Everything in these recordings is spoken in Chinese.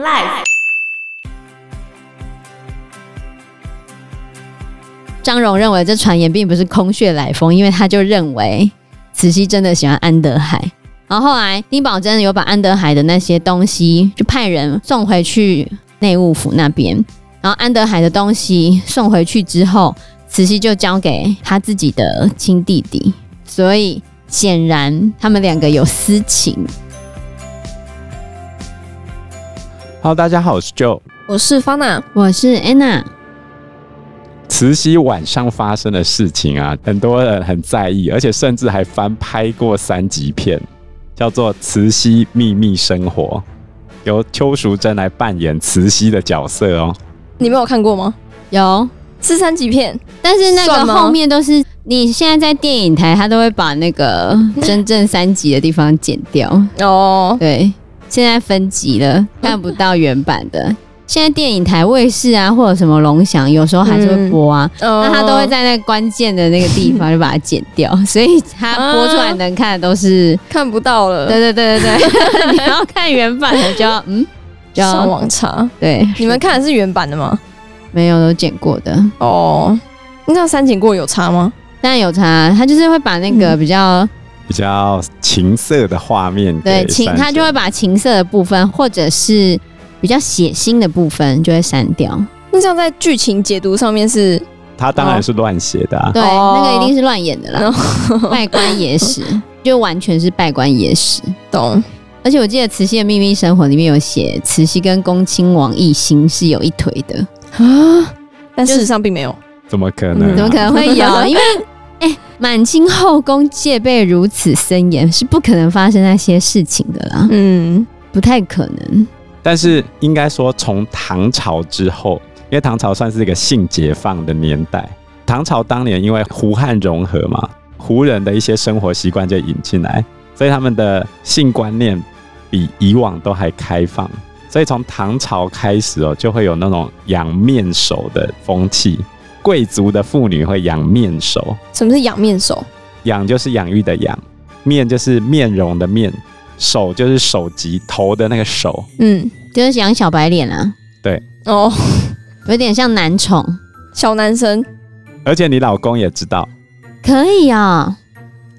Life。张荣认为这传言并不是空穴来风，因为他就认为慈禧真的喜欢安德海。然后后来丁宝楨有把安德海的那些东西就派人送回去内务府那边，然后安德海的东西送回去之后，慈禧就交给他自己的亲弟弟，所以显然他们两个有私情。Hello，大家好，我是 Joe，我是方娜，我是 Anna。慈禧晚上发生的事情啊，很多人很在意，而且甚至还翻拍过三级片，叫做《慈禧秘密生活》，由邱淑贞来扮演慈禧的角色哦。你没有看过吗？有，是三级片，但是那个后面都是你现在在电影台，他都会把那个真正三级的地方剪掉哦。对，现在分级了，看不到原版的。现在电影台、卫视啊，或者什么龙翔，有时候还是会播啊。嗯、那他都会在那关键的那个地方就把它剪掉，所以他播出来能看的都是看不到了。对对对对对，你要看原版的就要嗯，就要上网查。对，你们看的是原版的吗？没有，都剪过的。哦，那删减过有差吗？当然有差，他就是会把那个比较、嗯、比较情色的画面，对情，他就会把情色的部分或者是。比较血腥的部分就会删掉。那这样在剧情解读上面是？他当然是乱写的、啊。对，那个一定是乱演的啦。稗官野史就完全是拜官野史，懂？而且我记得《慈禧的秘密生活》里面有写，慈禧跟恭亲王奕欣是有一腿的啊，但事实上并没有。怎么可能、啊？怎么可能会有？因为哎，满清后宫戒备如此森严，是不可能发生那些事情的啦。嗯，不太可能。但是应该说，从唐朝之后，因为唐朝算是一个性解放的年代。唐朝当年因为胡汉融合嘛，胡人的一些生活习惯就引进来，所以他们的性观念比以往都还开放。所以从唐朝开始哦，就会有那种养面首的风气，贵族的妇女会养面首。什么是养面首？养就是养育的养，面就是面容的面。首就是首级头的那个首，嗯，就是养小白脸啊。对，哦，有点像男宠，小男生。而且你老公也知道，可以啊，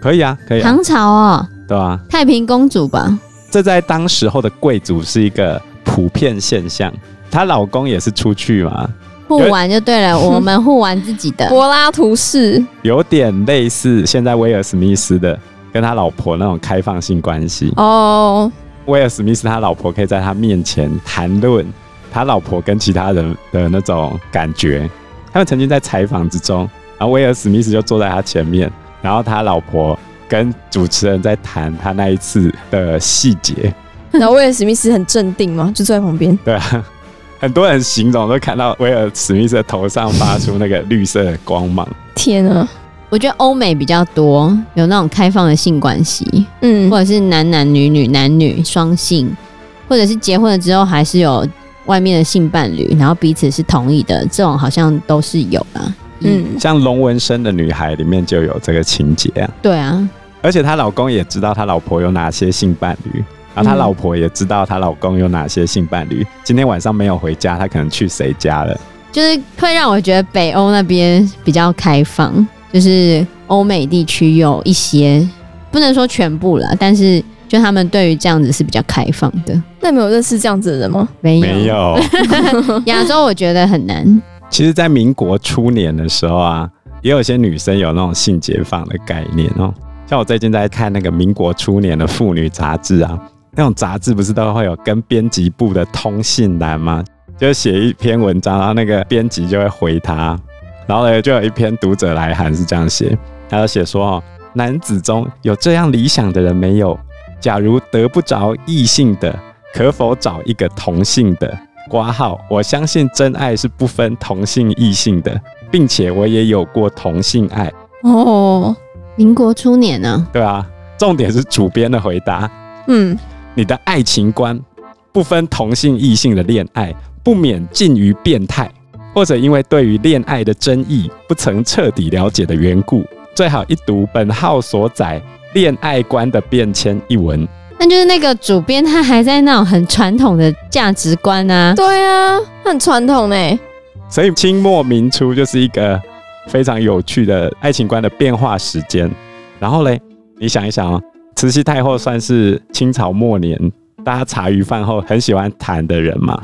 可以啊，可以啊。唐朝啊，对啊，太平公主吧？这在当时候的贵族是一个普遍现象。她老公也是出去嘛，互玩就对了，我们互玩自己的。柏拉图式，有点类似现在威尔史密斯的。跟他老婆那种开放性关系哦，威尔史密斯他老婆可以在他面前谈论他老婆跟其他人的那种感觉。他们曾经在采访之中，然后威尔史密斯就坐在他前面，然后他老婆跟主持人在谈他那一次的细节。然后威尔史密斯很镇定嘛，就坐在旁边。对啊，很多人形容都看到威尔史密斯的头上发出那个绿色的光芒。天啊！我觉得欧美比较多有那种开放的性关系，嗯，或者是男男女女、男女双性，或者是结婚了之后还是有外面的性伴侣，然后彼此是同意的，这种好像都是有啊。嗯，像龙纹身的女孩里面就有这个情节啊。对啊，而且她老公也知道她老婆有哪些性伴侣，然后他老婆也知道他老公有哪些性伴侣。今天晚上没有回家，他可能去谁家了？就是会让我觉得北欧那边比较开放。就是欧美地区有一些，不能说全部了，但是就他们对于这样子是比较开放的。那你们有认识这样子的人吗？没有，没有。亚洲我觉得很难。其实，在民国初年的时候啊，也有些女生有那种性解放的概念哦。像我最近在看那个民国初年的妇女杂志啊，那种杂志不是都会有跟编辑部的通信栏吗？就写一篇文章，然后那个编辑就会回他。然后呢，就有一篇读者来函是这样写，他就写说：“哦，男子中有这样理想的人没有？假如得不着异性的，可否找一个同性的？挂号，我相信真爱是不分同性异性的，并且我也有过同性爱。”哦，民国初年呢？对啊，重点是主编的回答。嗯，你的爱情观不分同性异性的恋爱，不免近于变态。或者因为对于恋爱的争议不曾彻底了解的缘故，最好一读本号所载恋爱观的变迁一文，那就是那个主编他还在那种很传统的价值观啊。对啊，很传统呢。所以清末民初就是一个非常有趣的爱情观的变化时间。然后嘞，你想一想哦，慈禧太后算是清朝末年大家茶余饭后很喜欢谈的人嘛。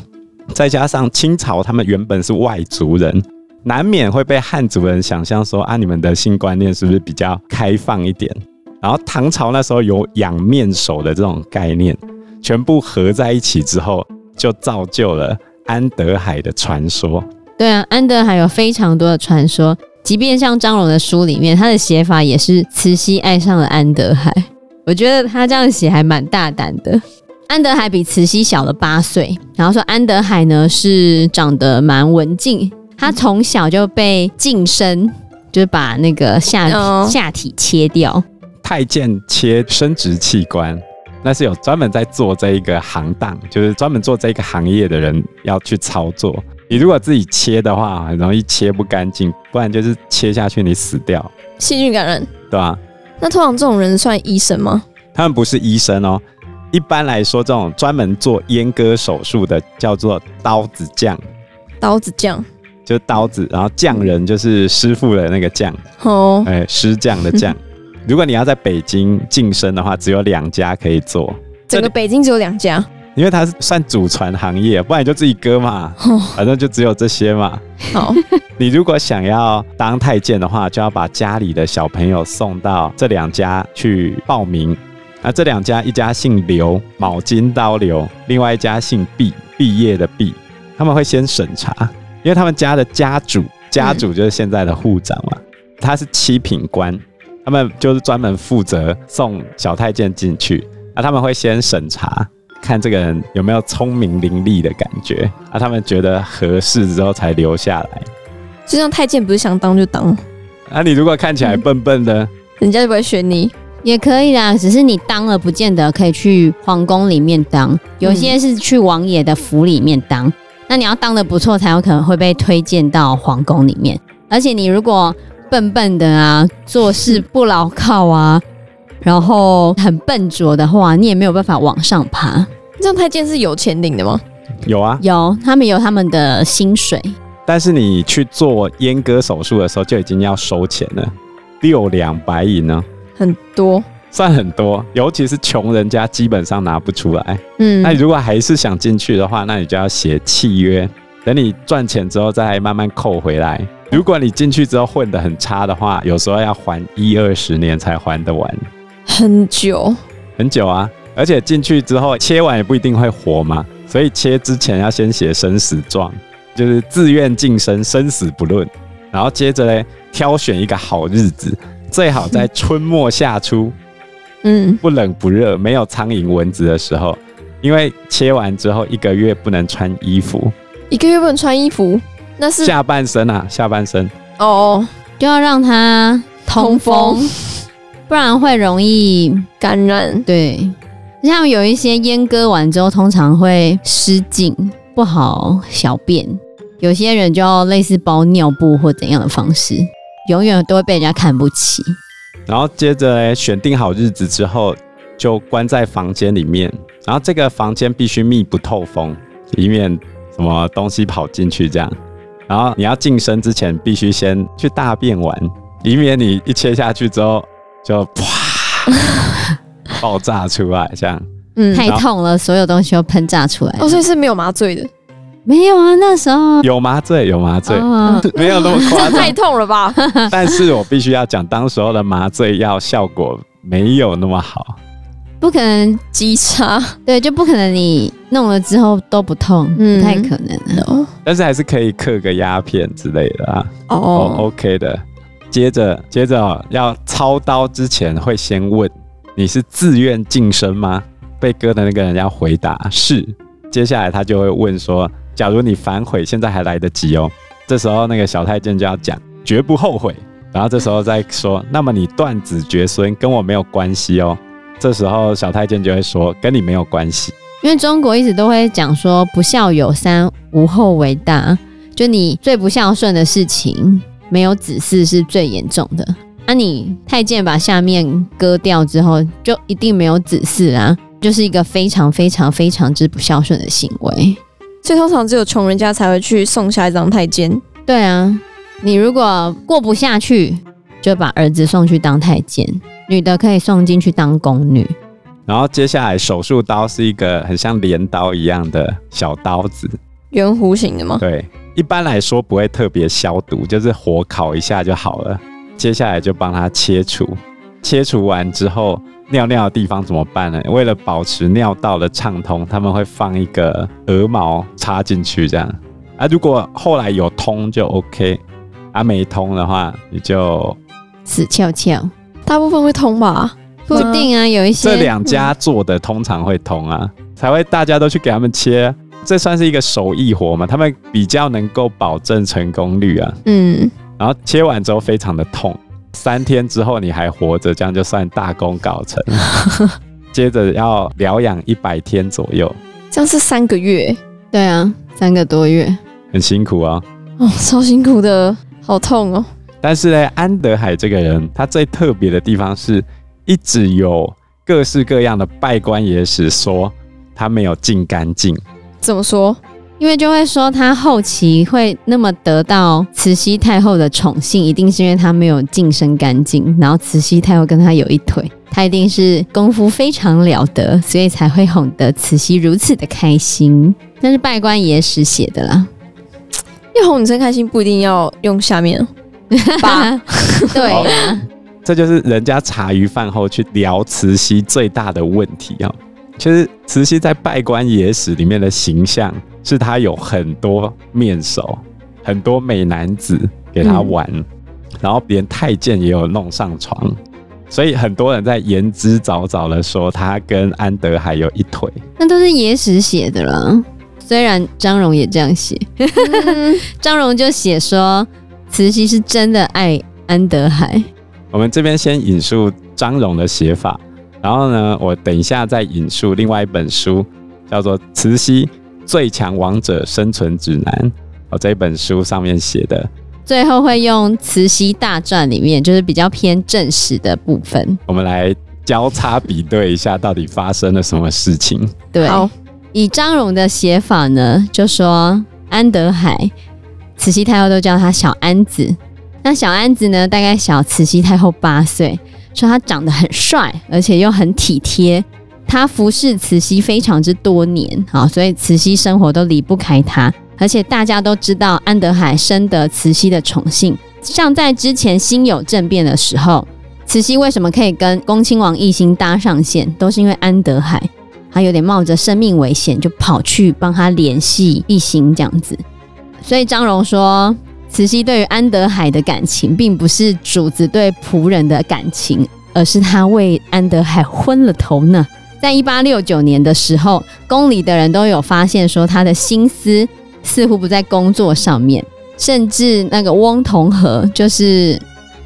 再加上清朝他们原本是外族人，难免会被汉族人想象说啊，你们的性观念是不是比较开放一点？然后唐朝那时候有养面首的这种概念，全部合在一起之后，就造就了安德海的传说。对啊，安德海有非常多的传说，即便像张荣的书里面，他的写法也是慈禧爱上了安德海。我觉得他这样写还蛮大胆的。安德海比慈禧小了八岁，然后说安德海呢是长得蛮文静，他从小就被净身，就是把那个下下体切掉。太监切生殖器官，那是有专门在做这一个行当，就是专门做这个行业的人要去操作。你如果自己切的话，很容易切不干净，不然就是切下去你死掉，细菌感染，对吧？那通常这种人算医生吗？他们不是医生哦。一般来说，这种专门做阉割手术的叫做刀子匠。刀子匠就是刀子，然后匠人就是师傅的那个匠。哦，哎，师匠的匠。如果你要在北京晋升的话，只有两家可以做。整个北京只有两家。因为它是算祖传行业，不然你就自己割嘛，反正就只有这些嘛。好，你如果想要当太监的话，就要把家里的小朋友送到这两家去报名。那这两家，一家姓刘，卯金刀刘；另外一家姓毕，毕业的毕。他们会先审查，因为他们家的家主，家主就是现在的户长嘛，他是七品官，他们就是专门负责送小太监进去。那他们会先审查。看这个人有没有聪明伶俐的感觉啊？他们觉得合适之后才留下来。就像太监不是想当就当。啊，你如果看起来笨笨的，嗯、人家就不会选你。也可以啦，只是你当了不见得可以去皇宫里面当，有些是去王爷的府里面当。嗯、那你要当的不错，才有可能会被推荐到皇宫里面。而且你如果笨笨的啊，做事不牢靠啊。然后很笨拙的话，你也没有办法往上爬。这样太监是有钱领的吗？有啊，有，他们有他们的薪水。但是你去做阉割手术的时候，就已经要收钱了，六两白银呢，很多，算很多。尤其是穷人家，基本上拿不出来。嗯，那你如果还是想进去的话，那你就要写契约，等你赚钱之后再慢慢扣回来。如果你进去之后混得很差的话，有时候要还一二十年才还得完。很久，很久啊！而且进去之后切完也不一定会活嘛，所以切之前要先写生死状，就是自愿净身，生死不论。然后接着嘞，挑选一个好日子，最好在春末夏初，嗯，不冷不热，没有苍蝇蚊子的时候，因为切完之后一个月不能穿衣服，一个月不能穿衣服，那是下半身啊，下半身哦，就要让它通风。通风不然会容易感染。对，像有一些阉割完之后，通常会失禁，不好小便。有些人就要类似包尿布或怎样的方式，永远都会被人家看不起。然后接着选定好日子之后，就关在房间里面。然后这个房间必须密不透风，以免什么东西跑进去这样。然后你要净身之前，必须先去大便完，以免你一切下去之后。就啪爆炸出来，这样，嗯，太痛了，所有东西都喷炸出来。哦，所以是没有麻醉的？没有啊，那时候有麻醉，有麻醉，哦、没有那么夸张。太痛了吧？但是我必须要讲，当时候的麻醉药效果没有那么好，不可能极差，对，就不可能你弄了之后都不痛，嗯，不太可能。哦，但是还是可以嗑个鸦片之类的啊。哦，哦，OK 的。接着，接着、哦、要操刀之前，会先问你是自愿晋升吗？被割的那个人要回答是。接下来他就会问说：假如你反悔，现在还来得及哦。这时候那个小太监就要讲绝不后悔。然后这时候再说，那么你断子绝孙跟我没有关系哦。这时候小太监就会说跟你没有关系，因为中国一直都会讲说不孝有三，无后为大。就你最不孝顺的事情。没有子嗣是最严重的。那、啊、你太监把下面割掉之后，就一定没有子嗣啊。就是一个非常非常非常之不孝顺的行为。所以通常只有穷人家才会去送下一张太监。对啊，你如果过不下去，就把儿子送去当太监，女的可以送进去当宫女。然后接下来手术刀是一个很像镰刀一样的小刀子，圆弧形的吗？对，一般来说不会特别消毒，就是火烤一下就好了。接下来就帮他切除，切除完之后，尿尿的地方怎么办呢？为了保持尿道的畅通，他们会放一个鹅毛插进去，这样啊。如果后来有通就 OK，啊没通的话你就死翘翘。大部分会通吧？不一定啊，有一些这两家做的通常会通啊，嗯、才会大家都去给他们切。这算是一个手艺活嘛？他们比较能够保证成功率啊。嗯。然后切完之后非常的痛，三天之后你还活着，这样就算大功告成。接着要疗养一百天左右，这样是三个月。对啊，三个多月，很辛苦啊。哦，超辛苦的，好痛哦。但是呢，安德海这个人，他最特别的地方是，一直有各式各样的拜官野史说他没有净干净。怎么说？因为就会说他后期会那么得到慈禧太后的宠幸，一定是因为他没有净身干净，然后慈禧太后跟他有一腿，他一定是功夫非常了得，所以才会哄得慈禧如此的开心。那是拜官野史写的啦。要哄女生开心，不一定要用下面。八 对啊，这就是人家茶余饭后去聊慈禧最大的问题啊。其实慈禧在拜官野史里面的形象。是他有很多面首，很多美男子给他玩，嗯、然后连太监也有弄上床，所以很多人在言之凿凿的说他跟安德海有一腿。那都是野史写的了，虽然张荣也这样写，张荣就写说慈禧是真的爱安德海。我们这边先引述张荣的写法，然后呢，我等一下再引述另外一本书，叫做《慈禧》。最强王者生存指南，哦，这一本书上面写的，最后会用《慈禧大传》里面，就是比较偏正史的部分，我们来交叉比对一下，到底发生了什么事情。对，以张荣的写法呢，就说安德海，慈禧太后都叫他小安子，那小安子呢，大概小慈禧太后八岁，说他长得很帅，而且又很体贴。他服侍慈禧非常之多年啊，所以慈禧生活都离不开他。而且大家都知道安德海深得慈禧的宠幸，像在之前辛酉政变的时候，慈禧为什么可以跟恭亲王奕欣搭上线，都是因为安德海，他有点冒着生命危险就跑去帮他联系奕欣这样子。所以张荣说，慈禧对于安德海的感情，并不是主子对仆人的感情，而是他为安德海昏了头呢。在一八六九年的时候，宫里的人都有发现说他的心思似乎不在工作上面，甚至那个翁同龢就是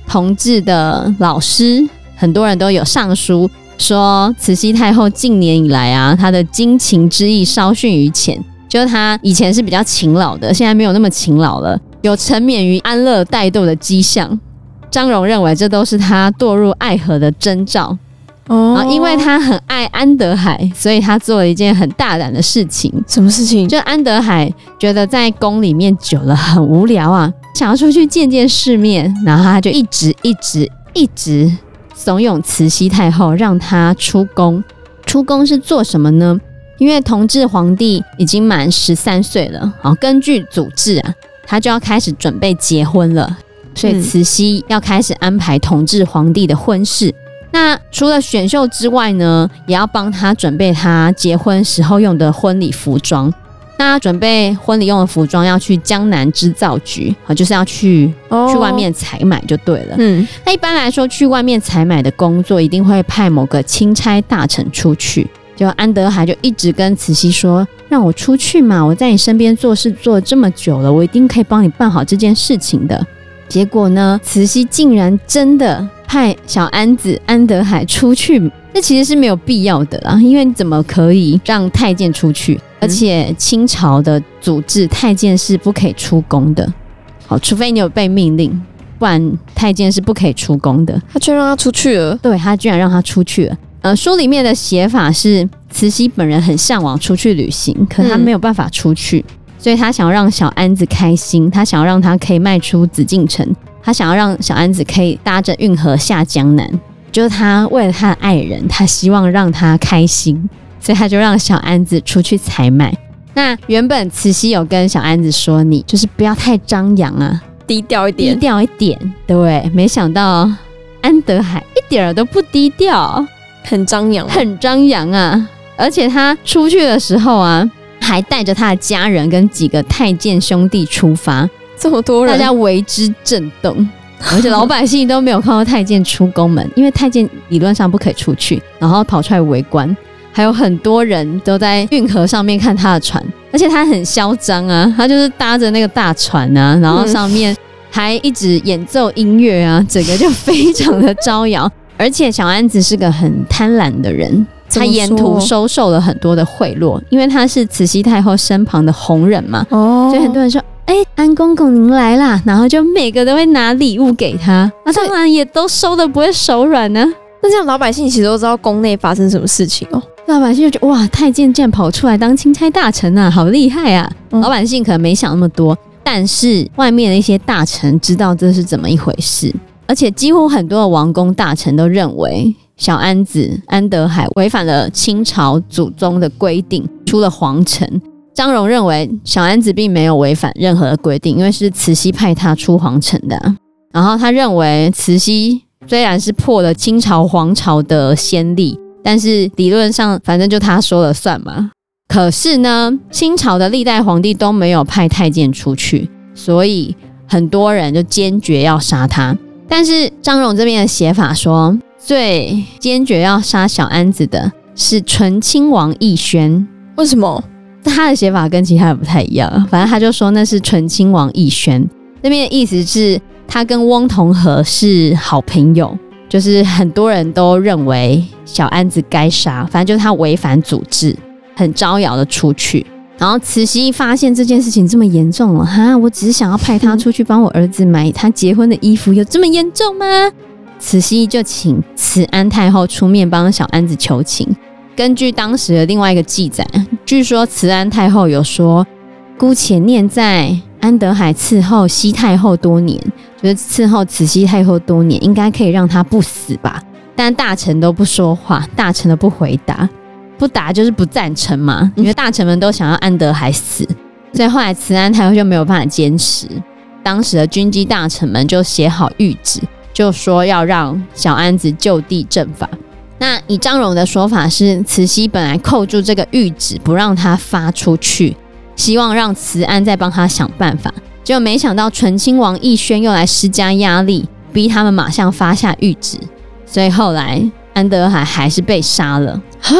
同治的老师，很多人都有上书说慈禧太后近年以来啊，她的经情之意稍逊于前，就是她以前是比较勤劳的，现在没有那么勤劳了，有沉湎于安乐怠惰的迹象。张荣认为这都是她堕入爱河的征兆。哦，因为他很爱安德海，所以他做了一件很大胆的事情。什么事情？就安德海觉得在宫里面久了很无聊啊，想要出去见见世面，然后他就一直一直一直怂恿慈禧太后让他出宫。出宫是做什么呢？因为同治皇帝已经满十三岁了，哦，根据祖制啊，他就要开始准备结婚了，所以慈禧要开始安排同治皇帝的婚事。那除了选秀之外呢，也要帮他准备他结婚时候用的婚礼服装。那准备婚礼用的服装要去江南织造局啊，就是要去、哦、去外面采买就对了。嗯，那一般来说去外面采买的工作一定会派某个钦差大臣出去。就安德海就一直跟慈禧说：“让我出去嘛，我在你身边做事做了这么久了，我一定可以帮你办好这件事情的。”结果呢，慈禧竟然真的。派小安子安德海出去，这其实是没有必要的啦。因为你怎么可以让太监出去？而且清朝的组织，太监是不可以出宫的。好，除非你有被命令，不然太监是不可以出宫的。他居然让他出去了，对，他居然让他出去了。呃，书里面的写法是慈禧本人很向往出去旅行，可她没有办法出去，嗯、所以他想要让小安子开心，他想要让他可以迈出紫禁城，他想要让小安子可以搭着运河下江南，就是他为了他的爱人，他希望让他开心，所以他就让小安子出去采买。那原本慈禧有跟小安子说，你就是不要太张扬啊，低调一点，低调一点。对，没想到安德海一点儿都不低调。很张扬，很张扬啊！而且他出去的时候啊，还带着他的家人跟几个太监兄弟出发，这么多人，大家为之震动。而且老百姓都没有看到太监出宫门，因为太监理论上不可以出去，然后跑出来围观。还有很多人都在运河上面看他的船，而且他很嚣张啊，他就是搭着那个大船啊，然后上面还一直演奏音乐啊，整个就非常的招摇。而且小安子是个很贪婪的人，他沿途收受了很多的贿赂，因为他是慈禧太后身旁的红人嘛，哦，所以很多人说，哎、欸，安公公您来啦，然后就每个都会拿礼物给他，那当然也都收的不会手软呢。那这样老百姓其实都知道宫内发生什么事情哦，老百姓就觉得哇，太监竟然跑出来当钦差大臣啊，好厉害啊！嗯、老百姓可能没想那么多，但是外面的一些大臣知道这是怎么一回事。而且几乎很多的王公大臣都认为小安子安德海违反了清朝祖宗的规定，出了皇城。张荣认为小安子并没有违反任何的规定，因为是慈禧派他出皇城的。然后他认为慈禧虽然是破了清朝皇朝的先例，但是理论上反正就他说了算嘛。可是呢，清朝的历代皇帝都没有派太监出去，所以很多人就坚决要杀他。但是张荣这边的写法说，最坚决要杀小安子的是纯亲王奕轩。为什么？他的写法跟其他人不太一样。反正他就说那是纯亲王奕轩。那边的意思是他跟翁同龢是好朋友，就是很多人都认为小安子该杀。反正就是他违反祖制，很招摇的出去。然后慈禧发现这件事情这么严重了，哈，我只是想要派他出去帮我儿子买他结婚的衣服，有这么严重吗？慈禧就请慈安太后出面帮小安子求情。根据当时的另外一个记载，据说慈安太后有说：“姑且念在安德海伺候西太后多年，就是伺候慈禧太后多年，应该可以让她不死吧？”但大臣都不说话，大臣都不回答。不答就是不赞成嘛，因为大臣们都想要安德海死，所以后来慈安太后就没有办法坚持。当时的军机大臣们就写好谕旨，就说要让小安子就地正法。那以张荣的说法是，慈禧本来扣住这个谕旨不让他发出去，希望让慈安再帮他想办法。结果没想到醇亲王奕轩又来施加压力，逼他们马上发下谕旨，所以后来。安德海还是被杀了啊，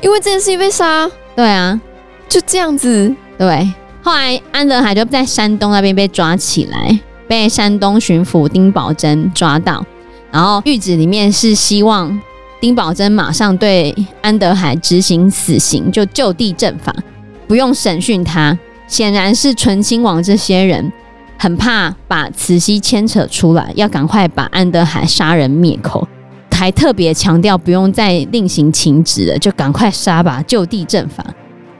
因为这件事情被杀。对啊，就这样子。对，后来安德海就在山东那边被抓起来，被山东巡抚丁宝楨抓到。然后谕旨里面是希望丁宝楨马上对安德海执行死刑，就就地正法，不用审讯他。显然是醇亲王这些人很怕把慈禧牵扯出来，要赶快把安德海杀人灭口。还特别强调不用再另行请旨了，就赶快杀吧，就地正法。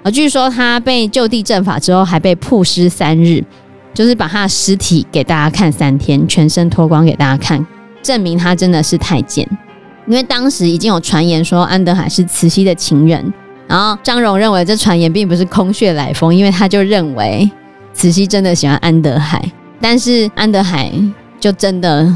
而据说他被就地正法之后，还被曝尸三日，就是把他的尸体给大家看三天，全身脱光给大家看，证明他真的是太监。因为当时已经有传言说安德海是慈禧的情人，然后张荣认为这传言并不是空穴来风，因为他就认为慈禧真的喜欢安德海，但是安德海就真的。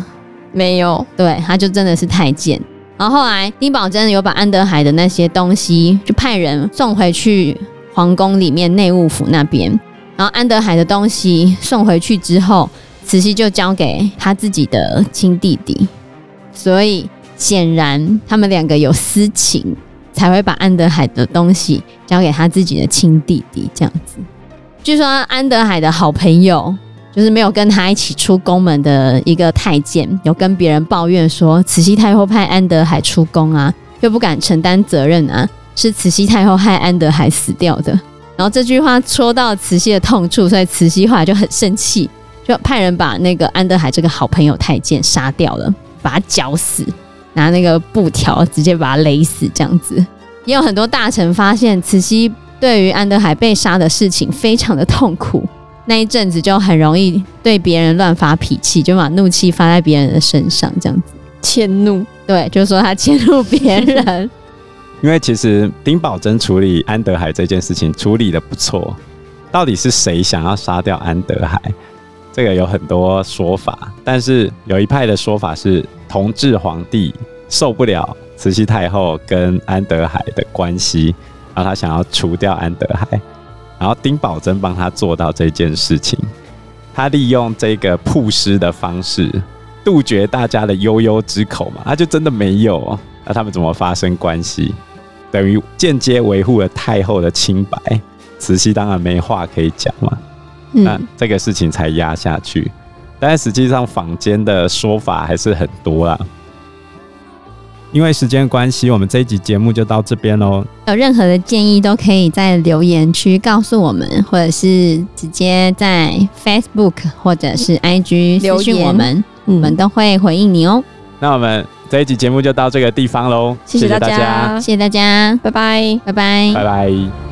没有，对，他就真的是太监。然后后来丁宝珍有把安德海的那些东西，就派人送回去皇宫里面内务府那边。然后安德海的东西送回去之后，慈禧就交给他自己的亲弟弟。所以显然他们两个有私情，才会把安德海的东西交给他自己的亲弟弟这样子。据说安德海的好朋友。就是没有跟他一起出宫门的一个太监，有跟别人抱怨说，慈禧太后派安德海出宫啊，又不敢承担责任啊，是慈禧太后害安德海死掉的。然后这句话戳到慈禧的痛处，所以慈禧后来就很生气，就派人把那个安德海这个好朋友太监杀掉了，把他绞死。拿那个布条直接把他勒死，这样子。也有很多大臣发现慈禧对于安德海被杀的事情非常的痛苦，那一阵子就很容易对别人乱发脾气，就把怒气发在别人的身上，这样子迁怒。对，就是说他迁怒别人。因为其实丁宝珍处理安德海这件事情处理得不错，到底是谁想要杀掉安德海？这个有很多说法，但是有一派的说法是同治皇帝受不了慈禧太后跟安德海的关系，然后他想要除掉安德海，然后丁宝珍帮他做到这件事情，他利用这个曝尸的方式杜绝大家的悠悠之口嘛，他就真的没有，那他们怎么发生关系？等于间接维护了太后的清白，慈禧当然没话可以讲嘛。嗯、那这个事情才压下去，但是实际上坊间的说法还是很多啦。因为时间关系，我们这一集节目就到这边喽。有任何的建议都可以在留言区告诉我们，或者是直接在 Facebook 或者是 IG 私讯我们，我们都会回应你哦。那我们。这一集节目就到这个地方喽，谢谢大家，谢谢大家，拜拜，拜拜，拜拜。